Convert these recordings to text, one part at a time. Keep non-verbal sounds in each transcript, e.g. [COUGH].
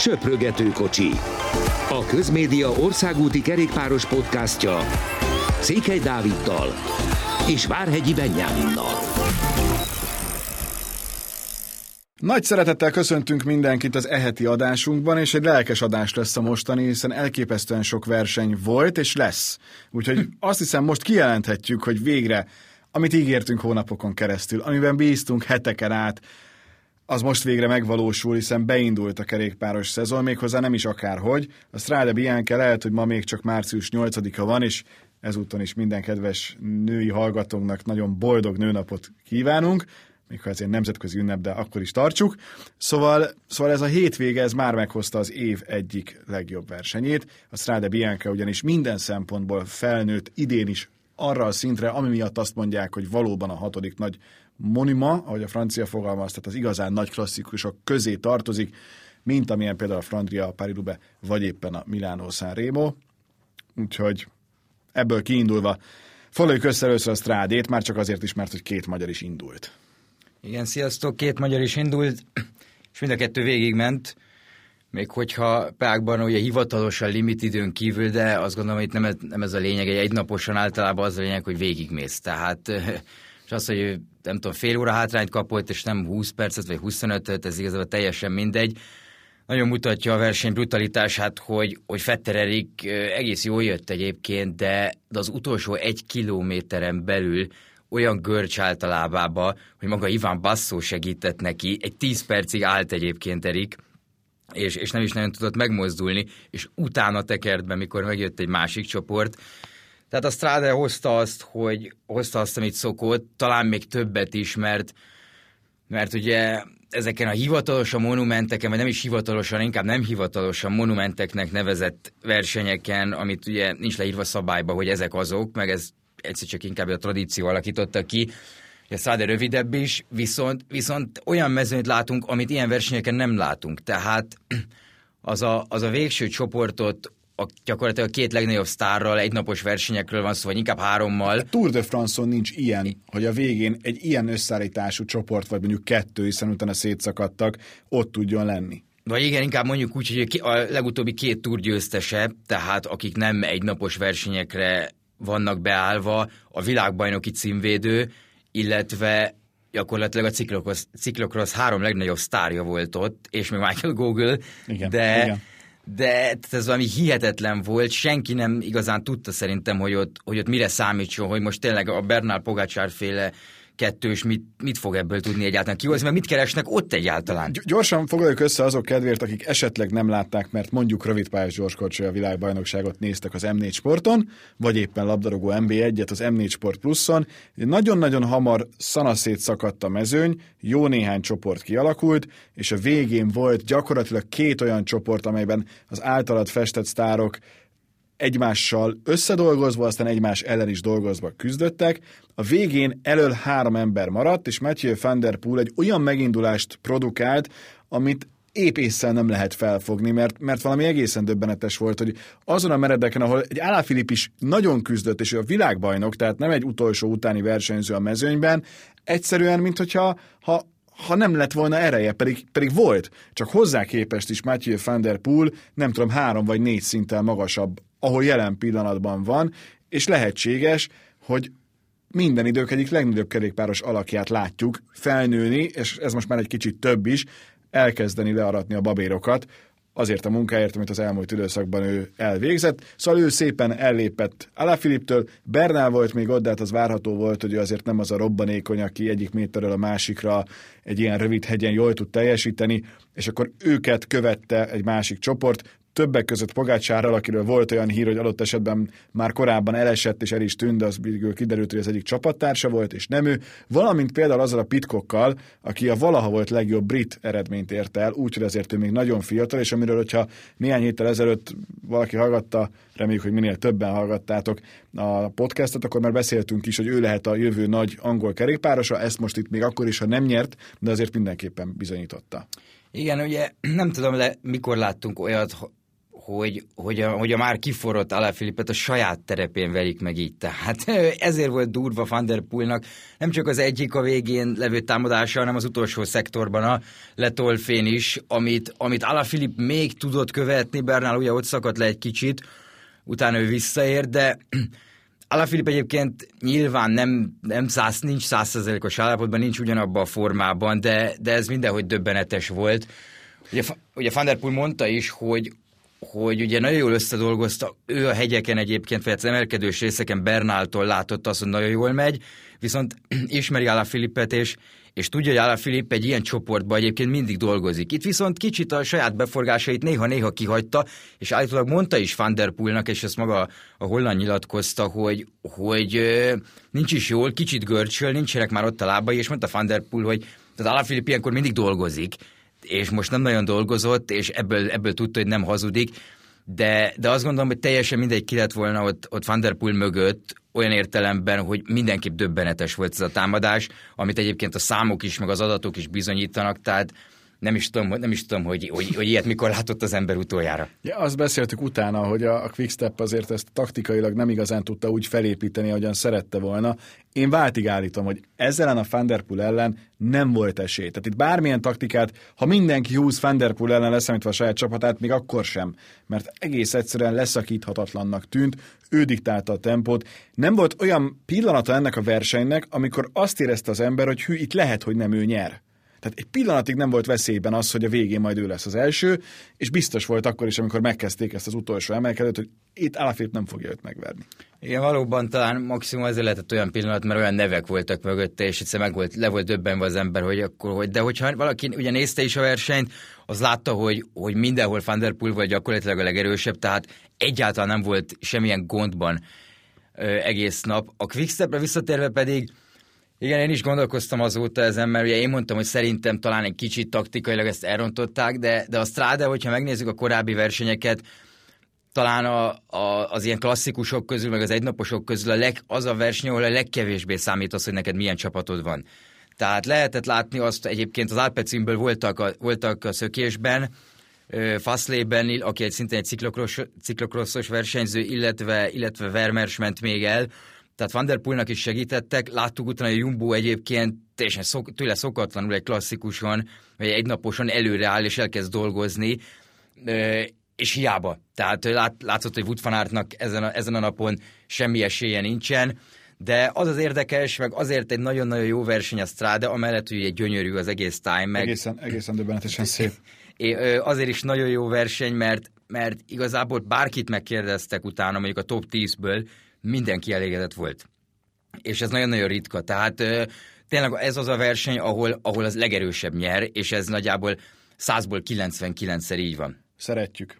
Söprögető kocsi. A Közmédia országúti kerékpáros podcastja Székely Dáviddal és Várhegyi Benyáminnal. Nagy szeretettel köszöntünk mindenkit az eheti adásunkban, és egy lelkes adás lesz a mostani, hiszen elképesztően sok verseny volt, és lesz. Úgyhogy azt hiszem most kijelenthetjük, hogy végre, amit ígértünk hónapokon keresztül, amiben bíztunk heteken át, az most végre megvalósul, hiszen beindult a kerékpáros szezon, méghozzá nem is akárhogy. A Strade Bianca lehet, hogy ma még csak március 8-a van, és ezúton is minden kedves női hallgatónknak nagyon boldog nőnapot kívánunk, még ha ez egy nemzetközi ünnep, de akkor is tartsuk. Szóval, szóval ez a hétvége, ez már meghozta az év egyik legjobb versenyét. A Strade Bianca ugyanis minden szempontból felnőtt idén is arra a szintre, ami miatt azt mondják, hogy valóban a hatodik nagy monima, ahogy a francia fogalmaz, tehát az igazán nagy klasszikusok közé tartozik, mint amilyen például a Flandria, a paris vagy éppen a Milano Sanremo. Úgyhogy ebből kiindulva foglaljuk össze először a strádét, már csak azért is, mert hogy két magyar is indult. Igen, sziasztok, két magyar is indult, és mind a kettő végigment, még hogyha Prágban ugye hivatalosan limit időn kívül, de azt gondolom, hogy itt nem ez, nem ez a lényeg, egy egynaposan általában az a lényeg, hogy végigmész. Tehát, és az, hogy nem tudom, fél óra hátrányt kapott, és nem 20 percet vagy 25-öt, ez igazából teljesen mindegy. Nagyon mutatja a verseny brutalitását, hogy, hogy Fetter Erik egész jól jött egyébként, de, de az utolsó egy kilométeren belül olyan görcs állt a lábába, hogy maga Iván Basszó segített neki, egy 10 percig állt egyébként Erik, és, és nem is nagyon tudott megmozdulni, és utána tekert be, mikor megjött egy másik csoport. Tehát a Strade hozta azt, hogy hozta azt, amit szokott, talán még többet is, mert, mert ugye ezeken a hivatalosan monumenteken, vagy nem is hivatalosan, inkább nem hivatalosan monumenteknek nevezett versenyeken, amit ugye nincs leírva szabályba, hogy ezek azok, meg ez egyszer csak inkább a tradíció alakította ki, a Strade rövidebb is, viszont, viszont olyan mezőnyt látunk, amit ilyen versenyeken nem látunk. Tehát az a, az a végső csoportot a, gyakorlatilag a két legnagyobb sztárral egynapos versenyekről van szó, vagy inkább hárommal. A Tour de France-on nincs ilyen, hogy a végén egy ilyen összeállítású csoport, vagy mondjuk kettő, hiszen utána szétszakadtak, ott tudjon lenni. Vagy igen, inkább mondjuk úgy, hogy a legutóbbi két túr győztese, tehát akik nem egynapos versenyekre vannak beállva, a világbajnoki címvédő, illetve gyakorlatilag a ciklokross, ciklokross három legnagyobb sztárja volt ott, és még Michael Google, igen, de, igen. De ez valami hihetetlen volt, senki nem igazán tudta szerintem, hogy ott, hogy ott mire számítson, hogy most tényleg a Bernál Pogácsár féle kettős mit, mit fog ebből tudni egyáltalán kihozni, mert mit keresnek ott egyáltalán? Gyorsan foglaljuk össze azok kedvéért, akik esetleg nem látták, mert mondjuk rövidpályás gyorskorcsolya világbajnokságot néztek az M4 Sporton, vagy éppen labdarúgó MB1-et az M4 Sport Pluszon. Nagyon-nagyon hamar szanaszét szakadt a mezőny, jó néhány csoport kialakult, és a végén volt gyakorlatilag két olyan csoport, amelyben az általad festett sztárok egymással összedolgozva, aztán egymás ellen is dolgozva küzdöttek. A végén elől három ember maradt, és Matthew van der Poel egy olyan megindulást produkált, amit épp észre nem lehet felfogni, mert, mert valami egészen döbbenetes volt, hogy azon a meredeken, ahol egy Filip is nagyon küzdött, és ő a világbajnok, tehát nem egy utolsó utáni versenyző a mezőnyben, egyszerűen, mint hogyha ha, ha nem lett volna ereje, pedig, pedig volt, csak hozzá képest is Matthew van der Poel nem tudom, három vagy négy szinttel magasabb ahol jelen pillanatban van, és lehetséges, hogy minden idők egyik legnagyobb kerékpáros alakját látjuk felnőni, és ez most már egy kicsit több is, elkezdeni learatni a babérokat, azért a munkáért, amit az elmúlt időszakban ő elvégzett. Szóval ő szépen ellépett Alaphilipptől, Bernál volt még ott, de hát az várható volt, hogy ő azért nem az a robbanékony, aki egyik méterről a másikra egy ilyen rövid hegyen jól tud teljesíteni, és akkor őket követte egy másik csoport, többek között Pogácsárral, akiről volt olyan hír, hogy adott esetben már korábban elesett és el is tűnt, de az kiderült, hogy az egyik csapattársa volt, és nem ő, valamint például azzal a Pitkokkal, aki a valaha volt legjobb brit eredményt ért el, úgyhogy azért ő még nagyon fiatal, és amiről, hogyha néhány héttel ezelőtt valaki hallgatta, reméljük, hogy minél többen hallgattátok a podcastot, akkor már beszéltünk is, hogy ő lehet a jövő nagy angol kerékpárosa, ezt most itt még akkor is, ha nem nyert, de azért mindenképpen bizonyította. Igen, ugye nem tudom, le, mikor láttunk olyat, hogy, hogy, a, hogy a már kiforrott Alaphilippet a saját terepén verik meg így. Tehát [LAUGHS] ezért volt durva Van der Poelnak, nem csak az egyik a végén levő támadása, hanem az utolsó szektorban a letolfén is, amit, amit Alaphilipp még tudott követni, Bernál ugye ott szakadt le egy kicsit, utána ő visszaért, de [CLEARS THROAT] Alaphilipp egyébként nyilván nem, nem száz, nincs százszerzelékos állapotban, nincs ugyanabban a formában, de, de ez mindenhogy döbbenetes volt. Ugye, ugye Van der Poel mondta is, hogy, hogy ugye nagyon jól összedolgozta, ő a hegyeken egyébként, vagy az emelkedős részeken Bernáltól látott azt, hogy nagyon jól megy, viszont [CLEARS THROAT] ismeri Alaphilippet, és és tudja, hogy Filip egy ilyen csoportban egyébként mindig dolgozik. Itt viszont kicsit a saját beforgásait néha-néha kihagyta, és állítólag mondta is Van der Poelnak, és ezt maga a holland nyilatkozta, hogy, hogy nincs is jól, kicsit görcsöl, nincsenek már ott a lábai, és mondta Van der Poel, hogy tehát Filip ilyenkor mindig dolgozik, és most nem nagyon dolgozott, és ebből, ebből tudta, hogy nem hazudik, de, de azt gondolom, hogy teljesen mindegy ki lett volna ott, ott Van der Poel mögött, olyan értelemben, hogy mindenképp döbbenetes volt ez a támadás, amit egyébként a számok is, meg az adatok is bizonyítanak, tehát nem is tudom, nem is tudom hogy, hogy, hogy ilyet mikor látott az ember utoljára. Ja, azt beszéltük utána, hogy a, a Quickstep azért ezt taktikailag nem igazán tudta úgy felépíteni, ahogyan szerette volna. Én váltig állítom, hogy ezzel a Fanderpool ellen nem volt esély. Tehát itt bármilyen taktikát, ha mindenki húz Fanderpool ellen leszámítva a saját csapatát, még akkor sem, mert egész egyszerűen leszakíthatatlannak tűnt, ő diktálta a tempót. Nem volt olyan pillanata ennek a versenynek, amikor azt érezte az ember, hogy hű, itt lehet, hogy nem ő nyer. Tehát egy pillanatig nem volt veszélyben az, hogy a végén majd ő lesz az első, és biztos volt akkor is, amikor megkezdték ezt az utolsó emelkedőt, hogy itt Alafét nem fogja őt megverni. Igen, valóban talán maximum ezért lehetett olyan pillanat, mert olyan nevek voltak mögötte, és egyszer meg volt, le volt döbbenve az ember, hogy akkor, hogy, de hogyha valaki ugye nézte is a versenyt, az látta, hogy, hogy mindenhol Van der Poel volt gyakorlatilag a legerősebb, tehát egyáltalán nem volt semmilyen gondban ö, egész nap. A Quickstepre visszatérve pedig igen, én is gondolkoztam azóta ezen, mert ugye én mondtam, hogy szerintem talán egy kicsit taktikailag ezt elrontották, de, de a Strade, hogyha megnézzük a korábbi versenyeket, talán a, a, az ilyen klasszikusok közül, meg az egynaposok közül a leg, az a verseny, ahol a legkevésbé számít az, hogy neked milyen csapatod van. Tehát lehetett látni azt, egyébként az Alpecimből voltak a, voltak a szökésben, Fasslében, aki egy szintén egy ciklokrosszos versenyző, illetve, illetve Vermers ment még el, tehát Van der Poelnak is segítettek. Láttuk utána, hogy Jumbo egyébként teljesen szok, tőle szokatlanul egy klasszikuson, vagy egy naposon előre áll és elkezd dolgozni, és hiába. Tehát lát, látszott, hogy Wood ezen a, ezen a napon semmi esélye nincsen, de az az érdekes, meg azért egy nagyon-nagyon jó verseny a Strade, amellett, hogy egy gyönyörű az egész time, meg... Egészen, egészen döbbenetesen szép. [LAUGHS] É, azért is nagyon jó verseny, mert, mert igazából bárkit megkérdeztek utána, mondjuk a top 10-ből, mindenki elégedett volt. És ez nagyon-nagyon ritka. Tehát tényleg ez az a verseny, ahol, ahol az legerősebb nyer, és ez nagyjából 100-ból 99-szer így van. Szeretjük.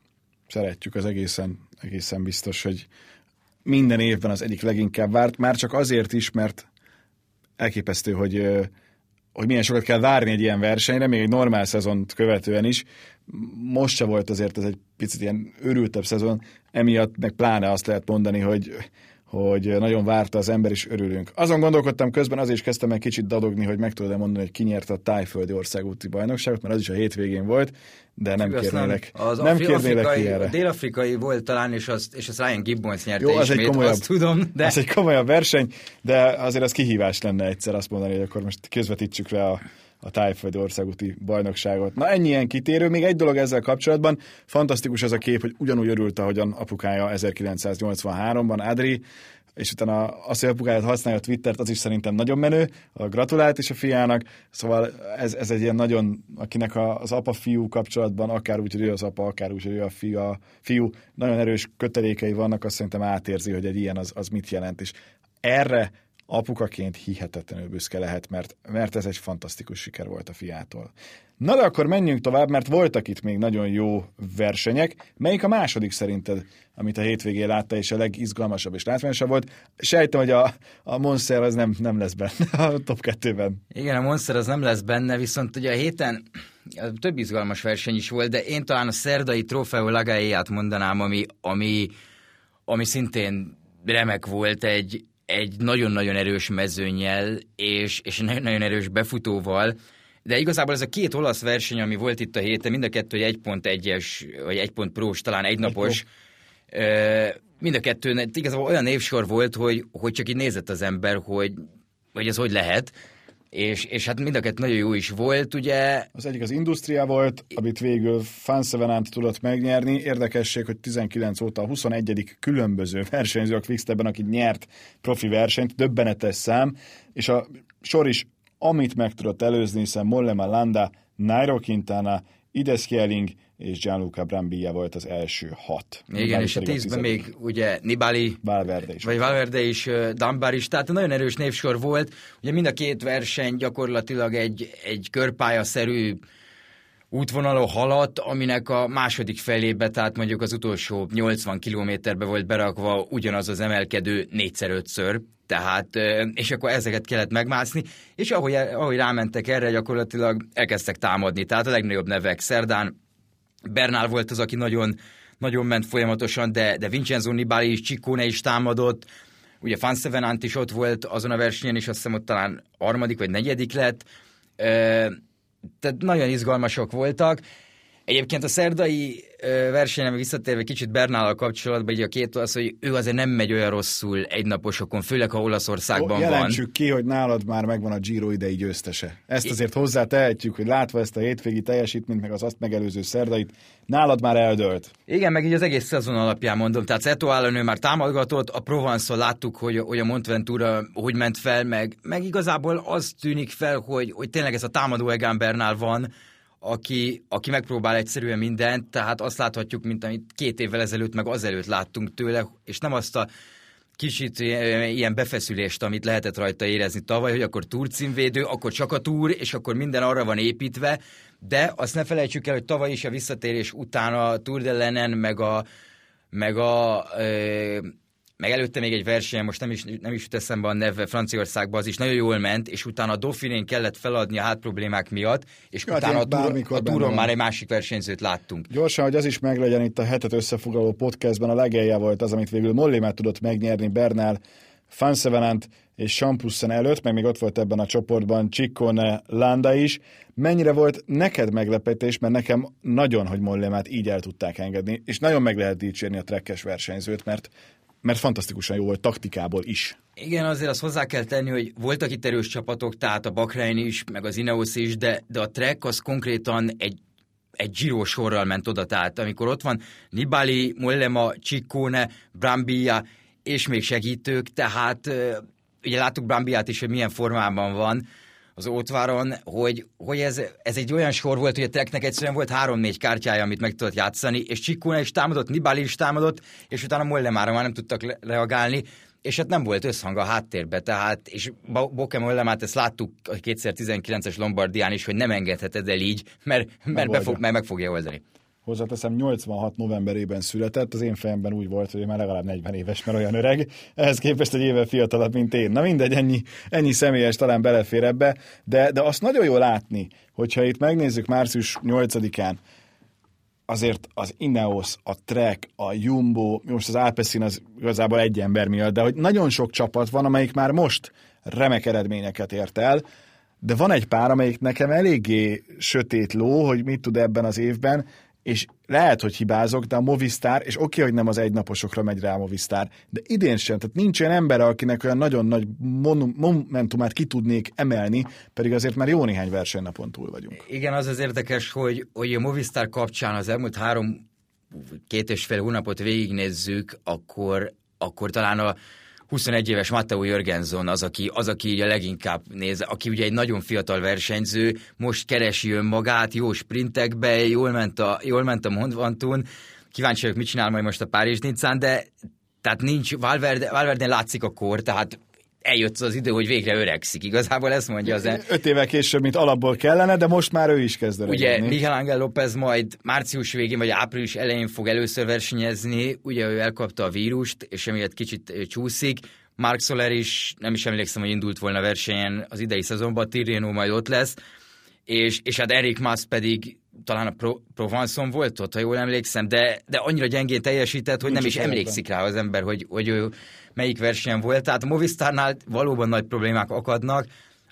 Szeretjük az egészen, egészen biztos, hogy minden évben az egyik leginkább várt, már csak azért is, mert elképesztő, hogy, hogy milyen sokat kell várni egy ilyen versenyre, még egy normál szezont követően is. Most se volt azért ez egy picit ilyen örültebb szezon, emiatt meg pláne azt lehet mondani, hogy hogy nagyon várta az ember, és örülünk. Azon gondolkodtam közben, azért is kezdtem egy kicsit dadogni, hogy meg tudod mondani, hogy ki nyerte a tájföldi országúti bajnokságot, mert az is a hétvégén volt, de nem Igaz, kérnélek, az nem kérnélek afrikai, ki erre. Dél-afrikai volt talán, és azt, és azt Ryan Gibbons nyerte Jó, az ismét, egy komolyabb, azt tudom. De... Az egy komolyabb verseny, de azért az kihívás lenne egyszer azt mondani, hogy akkor most közvetítsük le a a tájföldi országúti bajnokságot. Na ennyi ilyen kitérő. Még egy dolog ezzel kapcsolatban. Fantasztikus ez a kép, hogy ugyanúgy örült, ahogyan apukája 1983-ban, Adri, és utána azt, hogy apukáját használja a Twittert, az is szerintem nagyon menő, a gratulált is a fiának, szóval ez, ez egy ilyen nagyon, akinek a, az apa-fiú kapcsolatban, akár úgy, hogy az apa, akár úgy, hogy ő a fiú, a fiú, nagyon erős kötelékei vannak, azt szerintem átérzi, hogy egy ilyen az, az mit jelent, és erre apukaként hihetetlenül büszke lehet, mert, mert ez egy fantasztikus siker volt a fiától. Na de akkor menjünk tovább, mert voltak itt még nagyon jó versenyek. Melyik a második szerinted, amit a hétvégén látta, és a legizgalmasabb és látványosabb volt? Sejtem, hogy a, a Monster az nem, nem lesz benne a top 2-ben. Igen, a Monster az nem lesz benne, viszont ugye a héten több izgalmas verseny is volt, de én talán a szerdai Trofeo Lagáját mondanám, ami, ami, ami szintén remek volt, egy, egy nagyon-nagyon erős mezőnyel és, és nagyon erős befutóval. de igazából ez a két olasz verseny, ami volt itt a héten, mind a kettő egy 1.1-es, vagy 1 pont prós, talán egynapos, egy mind a kettő igazából olyan névsor volt, hogy, hogy csak így nézett az ember, hogy, hogy ez hogy lehet, és, és hát mind a kettő nagyon jó is volt, ugye. Az egyik az Industria volt, amit végül Fansevenant tudott megnyerni. Érdekesség, hogy 19 óta a 21. különböző [LAUGHS] versenyző a Quickstepben, aki nyert profi versenyt, döbbenetes szám, és a sor is, amit meg tudott előzni, hiszen Mollema Landa, Nairo Quintana, Ides Kieling és Gianluca Brambilla volt az első hat. Igen, Nibali és a tízben a még ugye Nibali, Valverde is. Vagy Valverde is, Dunbar is, tehát nagyon erős névsor volt. Ugye mind a két verseny gyakorlatilag egy, egy körpályaszerű útvonalon haladt, aminek a második felébe, tehát mondjuk az utolsó 80 kilométerbe volt berakva ugyanaz az emelkedő négyszer-ötször, tehát, és akkor ezeket kellett megmászni, és ahogy, ahogy rámentek erre, gyakorlatilag elkezdtek támadni, tehát a legnagyobb nevek Szerdán, Bernál volt az, aki nagyon, nagyon ment folyamatosan, de, de Vincenzo Nibali is, Ciccone is támadott, ugye Fansevenant is ott volt azon a versenyen, és azt hiszem ott talán harmadik vagy negyedik lett, tehát nagyon izgalmasok voltak. Egyébként a szerdai versenyre visszatérve kicsit Bernállal kapcsolatban, így a két az, hogy ő azért nem megy olyan rosszul egynaposokon, főleg ha Olaszországban Jelentsük van. Jelentsük ki, hogy nálad már megvan a Giro idei győztese. Ezt azért hozzá tehetjük, hogy látva ezt a hétvégi teljesítményt, meg az azt megelőző szerdait, nálad már eldölt. Igen, meg így az egész szezon alapján mondom. Tehát Zeto Allen már támogatott, a provence láttuk, hogy, hogy a Montventura hogy ment fel, meg, meg igazából az tűnik fel, hogy, hogy tényleg ez a támadó Egan Bernál van, aki, aki megpróbál egyszerűen mindent, tehát azt láthatjuk, mint amit két évvel ezelőtt, meg azelőtt láttunk tőle, és nem azt a kicsit ilyen befeszülést, amit lehetett rajta érezni tavaly, hogy akkor túrcímvédő, akkor csak a túr, és akkor minden arra van építve, de azt ne felejtsük el, hogy tavaly is a visszatérés után a Tour de Lenen, meg a, meg a meg előtte még egy verseny, most nem is, nem is jut eszembe a neve, Franciaországban az is nagyon jól ment, és utána a Dauphinén kellett feladni a hátproblémák miatt, és hát utána a, túr, a túron már egy másik versenyzőt láttunk. Gyorsan, hogy az is meglegyen itt a hetet összefoglaló podcastban, a legelje volt az, amit végül Molly már tudott megnyerni Bernál, Fansevenant és Champussen előtt, meg még ott volt ebben a csoportban Ciccone Landa is. Mennyire volt neked meglepetés, mert nekem nagyon, hogy Mollemát így el tudták engedni, és nagyon meg lehet dicsérni a trekkes versenyzőt, mert mert fantasztikusan jó volt taktikából is. Igen, azért azt hozzá kell tenni, hogy voltak itt erős csapatok, tehát a Bakrein is, meg az Ineos is, de, de a Trek az konkrétan egy egy Giro sorral ment oda, tehát amikor ott van Nibali, Mollema, Ciccone, Brambilla, és még segítők, tehát ugye láttuk Brambiát is, hogy milyen formában van, az Ótváron, hogy, hogy ez, ez egy olyan sor volt, hogy a Treknek egyszerűen volt három-négy kártyája, amit meg tudott játszani, és Csikóna is támadott, Nibali is támadott, és utána Mollemára már nem tudtak le- reagálni, és hát nem volt összhang a háttérbe, tehát, és Boke Mollemát ezt láttuk a 2019-es Lombardián is, hogy nem engedheted el így, mert, mert, befog, mert meg fogja oldani. Hozzáteszem, 86 novemberében született, az én fejemben úgy volt, hogy már legalább 40 éves, mert olyan öreg. Ehhez képest egy éve fiatalabb, mint én. Na mindegy, ennyi, ennyi személyes talán belefér ebbe, de, de azt nagyon jó látni, hogyha itt megnézzük március 8-án, azért az Ineos, a Trek, a Jumbo, most az Alpecin az igazából egy ember miatt, de hogy nagyon sok csapat van, amelyik már most remek eredményeket ért el, de van egy pár, amelyik nekem eléggé sötét ló, hogy mit tud ebben az évben, és lehet, hogy hibázok, de a Movistar, és oké, hogy nem az egynaposokra megy rá a Movistar, de idén sem, tehát nincs olyan ember, akinek olyan nagyon nagy momentumát ki tudnék emelni, pedig azért már jó néhány versenynapon túl vagyunk. Igen, az az érdekes, hogy, hogy a Movistar kapcsán az elmúlt három, két és fél hónapot végignézzük, akkor, akkor talán a 21 éves Matteo Jörgenson az, aki, az, aki a leginkább néz, aki ugye egy nagyon fiatal versenyző, most keresi önmagát, jó sprintekbe, jól ment a, jól ment a Mondvantún, kíváncsi vagyok, mit csinál majd most a Párizs Nizzán, de tehát nincs, Valverde, Valverde látszik a kor, tehát eljött az idő, hogy végre öregszik. Igazából ezt mondja az... Öt évvel később, mint alapból kellene, de most már ő is kezd Ugye Miguel Ángel López majd március végén vagy április elején fog először versenyezni, ugye ő elkapta a vírust, és emiatt kicsit csúszik. Mark Soler is, nem is emlékszem, hogy indult volna versenyen az idei szezonban, Tirreno majd ott lesz, és, és hát Erik Mas pedig talán a Pro, Provanson volt ott, ha jól emlékszem, de, de annyira gyengén teljesített, hogy Nincs nem is emlékszik rá az ember, hogy, hogy ő melyik versenyen volt. Tehát a Movistarnál valóban nagy problémák akadnak.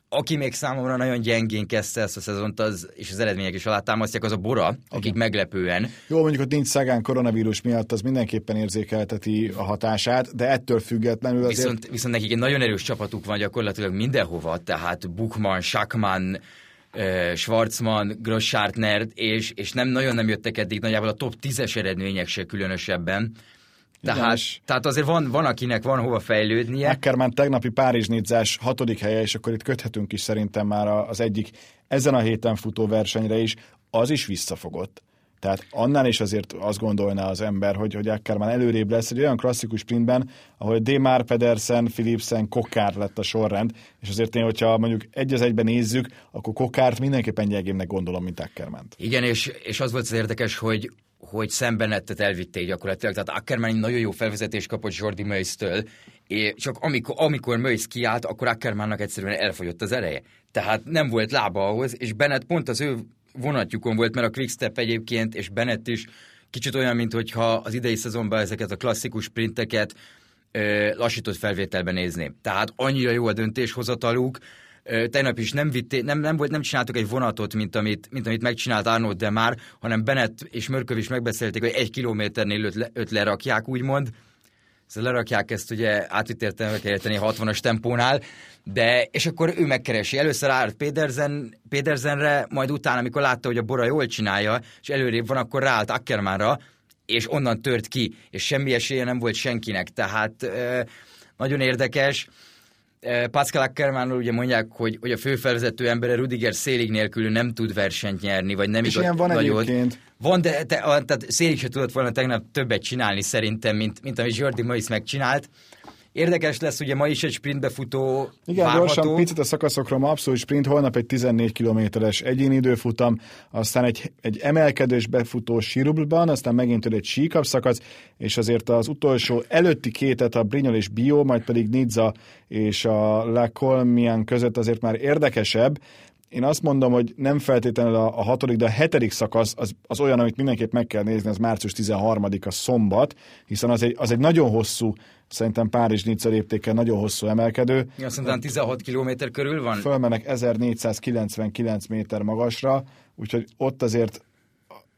aki még számomra nagyon gyengén kezdte ezt a szezont, az, és az eredmények is alátámasztják, az a Bora, akik meglepően. Jó, mondjuk ott nincs Szegán koronavírus miatt, az mindenképpen érzékelteti a hatását, de ettől függetlenül azért... Viszont, viszont nekik egy nagyon erős csapatuk van gyakorlatilag mindenhova, tehát Bukman, Schachmann, Schwarzman, Grosschartner, és, és nem nagyon nem jöttek eddig nagyjából a top 10-es eredmények se különösebben. Tehát, tehát azért van, van, akinek van hova fejlődnie. Ackermann tegnapi párizs nidzás hatodik helye, és akkor itt köthetünk is szerintem már az egyik ezen a héten futó versenyre is, az is visszafogott. Tehát annál is azért azt gondolná az ember, hogy, hogy Ackermann előrébb lesz egy olyan klasszikus sprintben, ahol Demar, Pedersen, Philipsen, Kokár lett a sorrend, és azért én, hogyha mondjuk egy az egyben nézzük, akkor Kokárt mindenképpen gyengébbnek gondolom, mint Ackermann. Igen, és, és az volt az érdekes, hogy hogy szembenettet elvitték gyakorlatilag. Tehát Ackermann nagyon jó felvezetés kapott Jordi Möjsztől, és csak amikor, amikor Möjsz kiállt, akkor Ackermannnak egyszerűen elfogyott az ereje. Tehát nem volt lába ahhoz, és Bennett pont az ő vonatjukon volt, mert a Quickstep egyébként, és Bennett is kicsit olyan, mint hogyha az idei szezonban ezeket a klasszikus sprinteket ö, lassított felvételben nézni. Tehát annyira jó a döntéshozataluk, tegnap is nem, vitté, nem, nem, volt, nem csináltak egy vonatot, mint amit, mint amit megcsinált Arnold de már, hanem Bennett és Mörköv is megbeszélték, hogy egy kilométernél öt, le, öt lerakják, úgymond. Szóval lerakják ezt ugye átütértem, meg kell érteni 60-as tempónál, de, és akkor ő megkeresi. Először állt Pedersen, Pedersenre, majd utána, amikor látta, hogy a Bora jól csinálja, és előrébb van, akkor ráállt Ackermannra, és onnan tört ki, és semmi esélye nem volt senkinek. Tehát euh, nagyon érdekes. Pascal Ackermannról ugye mondják, hogy, hogy a főfelvezető embere Rudiger szélig nélkül nem tud versenyt nyerni, vagy nem és igaz, ilyen van nagyot. egyébként. Van, de te, a, tehát szélig se tudott volna tegnap többet csinálni szerintem, mint, mint amit Jordi Mois megcsinált. Érdekes lesz, ugye ma is egy sprintbe futó Igen, várható. gyorsan picit a szakaszokról, ma abszolút sprint, holnap egy 14 kilométeres egyéni időfutam, aztán egy, egy emelkedős befutó sírublban, aztán megint egy síkap szakasz, és azért az utolsó előtti kétet a Brinyol és Bio, majd pedig Nizza és a La Colmian között azért már érdekesebb, én azt mondom, hogy nem feltétlenül a, a hatodik, de a hetedik szakasz az, az olyan, amit mindenképp meg kell nézni, az március 13-a szombat, hiszen az egy, az egy nagyon hosszú, szerintem párizs nizza léptékkel nagyon hosszú emelkedő. Ja, szerintem 16 km körül van. Fölmenek 1499 méter magasra, úgyhogy ott azért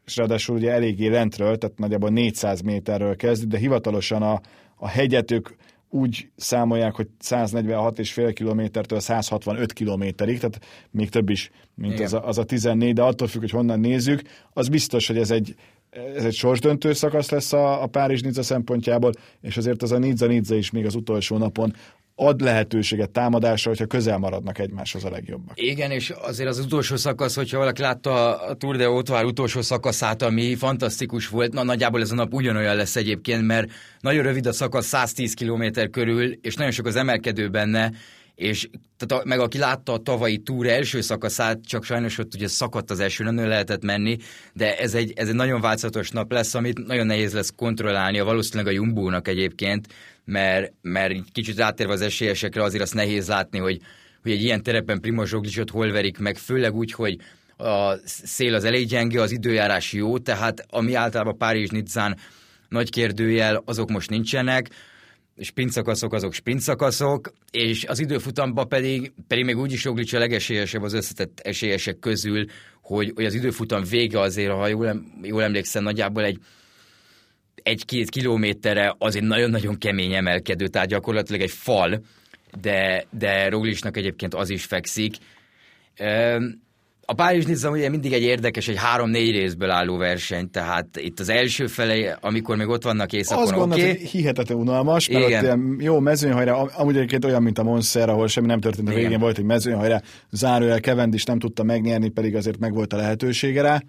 és ráadásul ugye eléggé lentről, tehát nagyjából 400 méterről kezd, de hivatalosan a, a hegyet ők úgy számolják, hogy 146,5 kilométertől 165 kilométerig, tehát még több is, mint az a, az a 14, de attól függ, hogy honnan nézzük, az biztos, hogy ez egy, ez egy sorsdöntő szakasz lesz a, a Párizs-Nizza szempontjából, és azért az a Nizza-Nizza is még az utolsó napon ad lehetőséget támadásra, hogyha közel maradnak egymáshoz a legjobbak. Igen, és azért az utolsó szakasz, hogyha valaki látta a Tour de Autovár utolsó szakaszát, ami fantasztikus volt, na nagyjából ez a nap ugyanolyan lesz egyébként, mert nagyon rövid a szakasz, 110 km körül, és nagyon sok az emelkedő benne, és tehát meg aki látta a tavalyi túr első szakaszát, csak sajnos ott ugye szakadt az eső, nem lehetett menni, de ez egy, ez egy nagyon változatos nap lesz, amit nagyon nehéz lesz kontrollálni, a valószínűleg a Jumbónak egyébként, mert, mert kicsit rátérve az esélyesekre azért azt nehéz látni, hogy, hogy egy ilyen terepen Primoz Roglicot hol verik meg, főleg úgy, hogy a szél az elég gyenge, az időjárás jó, tehát ami általában Párizs-Nizzán nagy kérdőjel, azok most nincsenek, sprintszakaszok azok sprintszakaszok, és az időfutamban pedig, pedig még úgyis Roglic a legesélyesebb az összetett esélyesek közül, hogy, hogy az időfutam vége azért, ha jól, jól emlékszem, nagyjából egy egy-két kilométerre az egy nagyon-nagyon kemény emelkedő, tehát gyakorlatilag egy fal, de, de Roglicnak egyébként az is fekszik. A Párizs Nizza ugye mindig egy érdekes, egy három-négy részből álló verseny, tehát itt az első fele, amikor még ott vannak éjszakon, Azt gondolom, okay. hogy hihetetlen unalmas, mert Igen. ott ilyen jó mezőnyhajrá, amúgy egyébként olyan, mint a Monster, ahol semmi nem történt a végén, volt egy mezőnyhajrá, zárójel Kevendis nem tudta megnyerni, pedig azért megvolt a lehetősége rá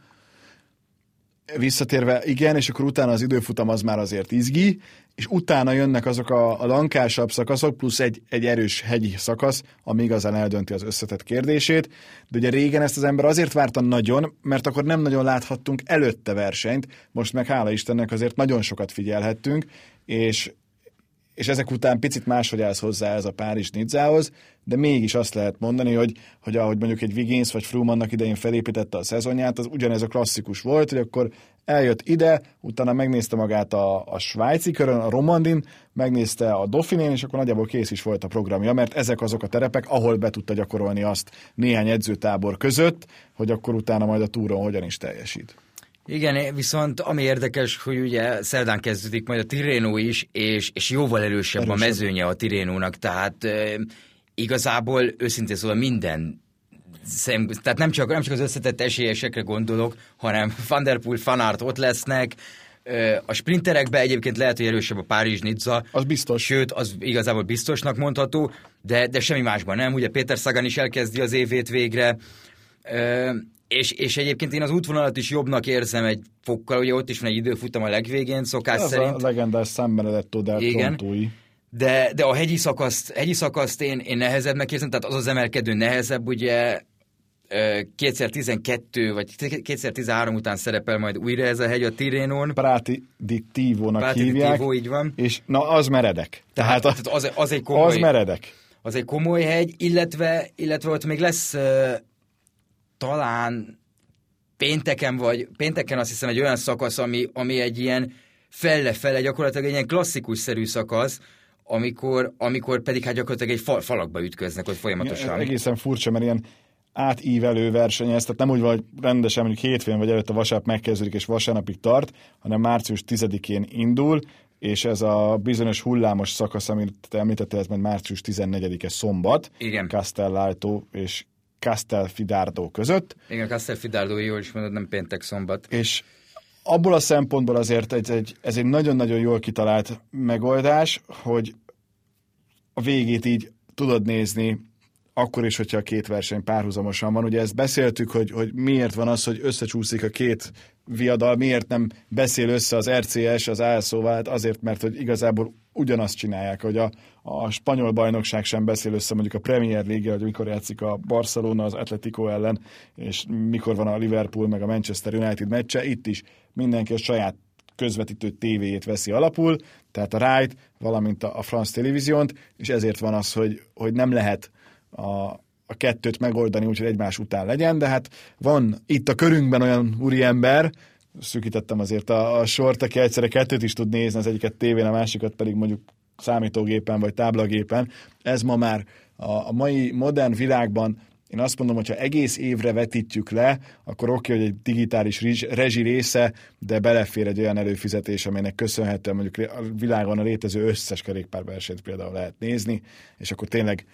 visszatérve, igen, és akkor utána az időfutam az már azért izgi, és utána jönnek azok a, a lankásabb szakaszok, plusz egy, egy erős hegyi szakasz, ami igazán eldönti az összetett kérdését. De ugye régen ezt az ember azért várta nagyon, mert akkor nem nagyon láthattunk előtte versenyt, most meg hála Istennek azért nagyon sokat figyelhettünk, és és ezek után picit máshogy állsz hozzá ez a Párizs Nidzához, de mégis azt lehet mondani, hogy, hogy ahogy mondjuk egy Wiggins vagy Froome annak idején felépítette a szezonját, az ugyanez a klasszikus volt, hogy akkor eljött ide, utána megnézte magát a, a svájci körön, a Romandin, megnézte a Dauphinén, és akkor nagyjából kész is volt a programja, mert ezek azok a terepek, ahol be tudta gyakorolni azt néhány edzőtábor között, hogy akkor utána majd a túron hogyan is teljesít. Igen, viszont ami érdekes, hogy ugye szerdán kezdődik majd a Tirénó is, és, és jóval erősebb, erősebb a mezőnye a Tirénónak, tehát e, igazából őszintén szóval minden szem, tehát nem csak, nem csak az összetett esélyesekre gondolok, hanem Van der Poel, Fanart ott lesznek, a sprinterekbe egyébként lehet, hogy erősebb a Párizs-Nizza. Az biztos. Sőt, az igazából biztosnak mondható, de, de semmi másban nem. Ugye Péter Sagan is elkezdi az évét végre. És, és egyébként én az útvonalat is jobbnak érzem egy fokkal, ugye ott is van egy időfutam a legvégén, szokás Ez szerint. a legendás Sambenedetto del Igen. De, de a hegyi szakaszt, hegyi szakaszt én, én nehezebbnek érzem, tehát az az emelkedő nehezebb, ugye 2012 vagy 2013 után szerepel majd újra ez a hegy a Tirénon. Práti di Tívónak Práti hívják. Tívó, így van. És na, az meredek. Tehát, tehát, az, az, egy komoly, az meredek. Az egy komoly hegy, illetve, illetve ott még lesz talán pénteken vagy, pénteken azt hiszem egy olyan szakasz, ami, ami egy ilyen felle-felle, gyakorlatilag egy ilyen klasszikus-szerű szakasz, amikor, amikor pedig hát gyakorlatilag egy fal, falakba ütköznek ott folyamatosan. Ja, egészen furcsa, mert ilyen átívelő verseny ez, tehát nem úgy van, hogy rendesen mondjuk hétfőn vagy előtt a vasárnap megkezdődik és vasárnapig tart, hanem március 10-én indul, és ez a bizonyos hullámos szakasz, amit te említettél, ez majd március 14-e szombat, Igen. Castellalto és Castelfidardo között. Igen, Castelfidardo, jól is mondod, nem péntek szombat. És abból a szempontból azért ez egy, ez egy nagyon-nagyon jól kitalált megoldás, hogy a végét így tudod nézni, akkor is, hogyha a két verseny párhuzamosan van. Ugye ezt beszéltük, hogy, hogy miért van az, hogy összecsúszik a két viadal, miért nem beszél össze az RCS, az ASO, hát azért, mert hogy igazából ugyanazt csinálják, hogy a, a spanyol bajnokság sem beszél össze mondjuk a Premier League, hogy mikor játszik a Barcelona az Atletico ellen, és mikor van a Liverpool meg a Manchester United meccse, itt is mindenki a saját közvetítő tévéjét veszi alapul, tehát a Right, valamint a, a France Televíziónt, és ezért van az, hogy, hogy nem lehet a, a kettőt megoldani úgy, hogy egymás után legyen, de hát van itt a körünkben olyan úriember, szűkítettem azért a, a sort, aki egyszerre kettőt is tud nézni, az egyiket tévén, a másikat pedig mondjuk számítógépen vagy táblagépen. Ez ma már a, a mai modern világban én azt mondom, hogy ha egész évre vetítjük le, akkor oké, hogy egy digitális rezsi része, de belefér egy olyan előfizetés, amelynek köszönhetően mondjuk a világon a létező összes kerékpárversenyt például lehet nézni, és akkor tényleg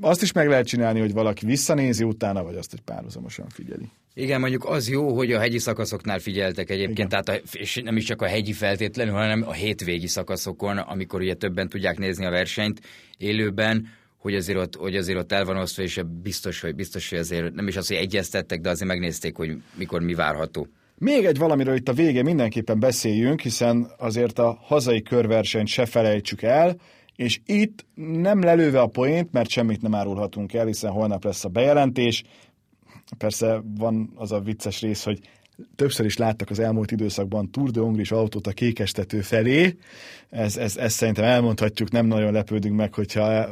azt is meg lehet csinálni, hogy valaki visszanézi utána, vagy azt, hogy párhuzamosan figyeli. Igen, mondjuk az jó, hogy a hegyi szakaszoknál figyeltek egyébként, Igen. tehát a, és nem is csak a hegyi feltétlenül, hanem a hétvégi szakaszokon, amikor ugye többen tudják nézni a versenyt élőben, hogy azért ott, hogy azért ott el van osztva, és biztos, hogy, biztos, hogy azért nem is az, hogy egyeztettek, de azért megnézték, hogy mikor mi várható. Még egy valamiről itt a vége mindenképpen beszéljünk, hiszen azért a hazai körversenyt se felejtsük el, és itt nem lelőve a poént, mert semmit nem árulhatunk el, hiszen holnap lesz a bejelentés. Persze van az a vicces rész, hogy többször is láttak az elmúlt időszakban Tour de Hongris autót a kékestető felé. Ez, ez, ez szerintem elmondhatjuk, nem nagyon lepődünk meg, hogyha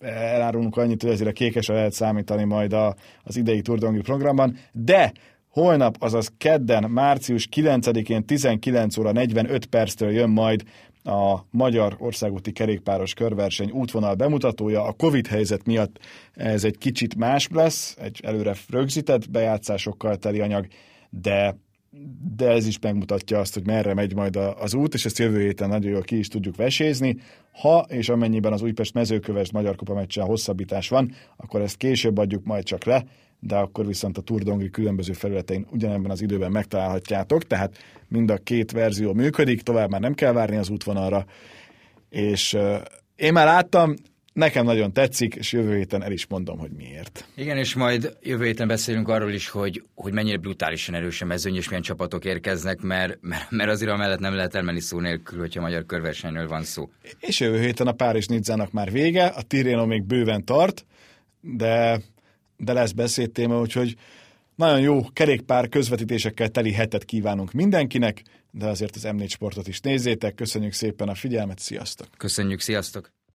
elárulunk annyit, hogy ezért a kékesre lehet számítani majd a, az idei Tour de Hongri programban, de holnap, azaz kedden, március 9-én 19 óra 45 perctől jön majd a Magyar Országúti Kerékpáros Körverseny útvonal bemutatója. A Covid helyzet miatt ez egy kicsit más lesz, egy előre rögzített bejátszásokkal teli anyag, de de ez is megmutatja azt, hogy merre megy majd az út, és ezt jövő héten nagyon jól ki is tudjuk vesézni. Ha és amennyiben az Újpest mezőköves Magyar Kupa meccsen hosszabbítás van, akkor ezt később adjuk majd csak le, de akkor viszont a Tour Dongri különböző felületein ugyanebben az időben megtalálhatjátok, tehát mind a két verzió működik, tovább már nem kell várni az útvonalra, és uh, én már láttam, Nekem nagyon tetszik, és jövő héten el is mondom, hogy miért. Igen, és majd jövő héten beszélünk arról is, hogy, hogy mennyire brutálisan erős a mezőny, és milyen csapatok érkeznek, mert, mert, mert azért amellett nem lehet elmenni szó nélkül, hogyha magyar körversenyről van szó. És jövő héten a Párizs Nidzának már vége, a Tirreno még bőven tart, de, de lesz beszédtéma, úgyhogy Nagyon jó kerékpár közvetítésekkel teli hetet kívánunk mindenkinek, de azért az M4 Sportot is nézzétek. Köszönjük szépen a figyelmet, sziasztok! Köszönjük, sziasztok!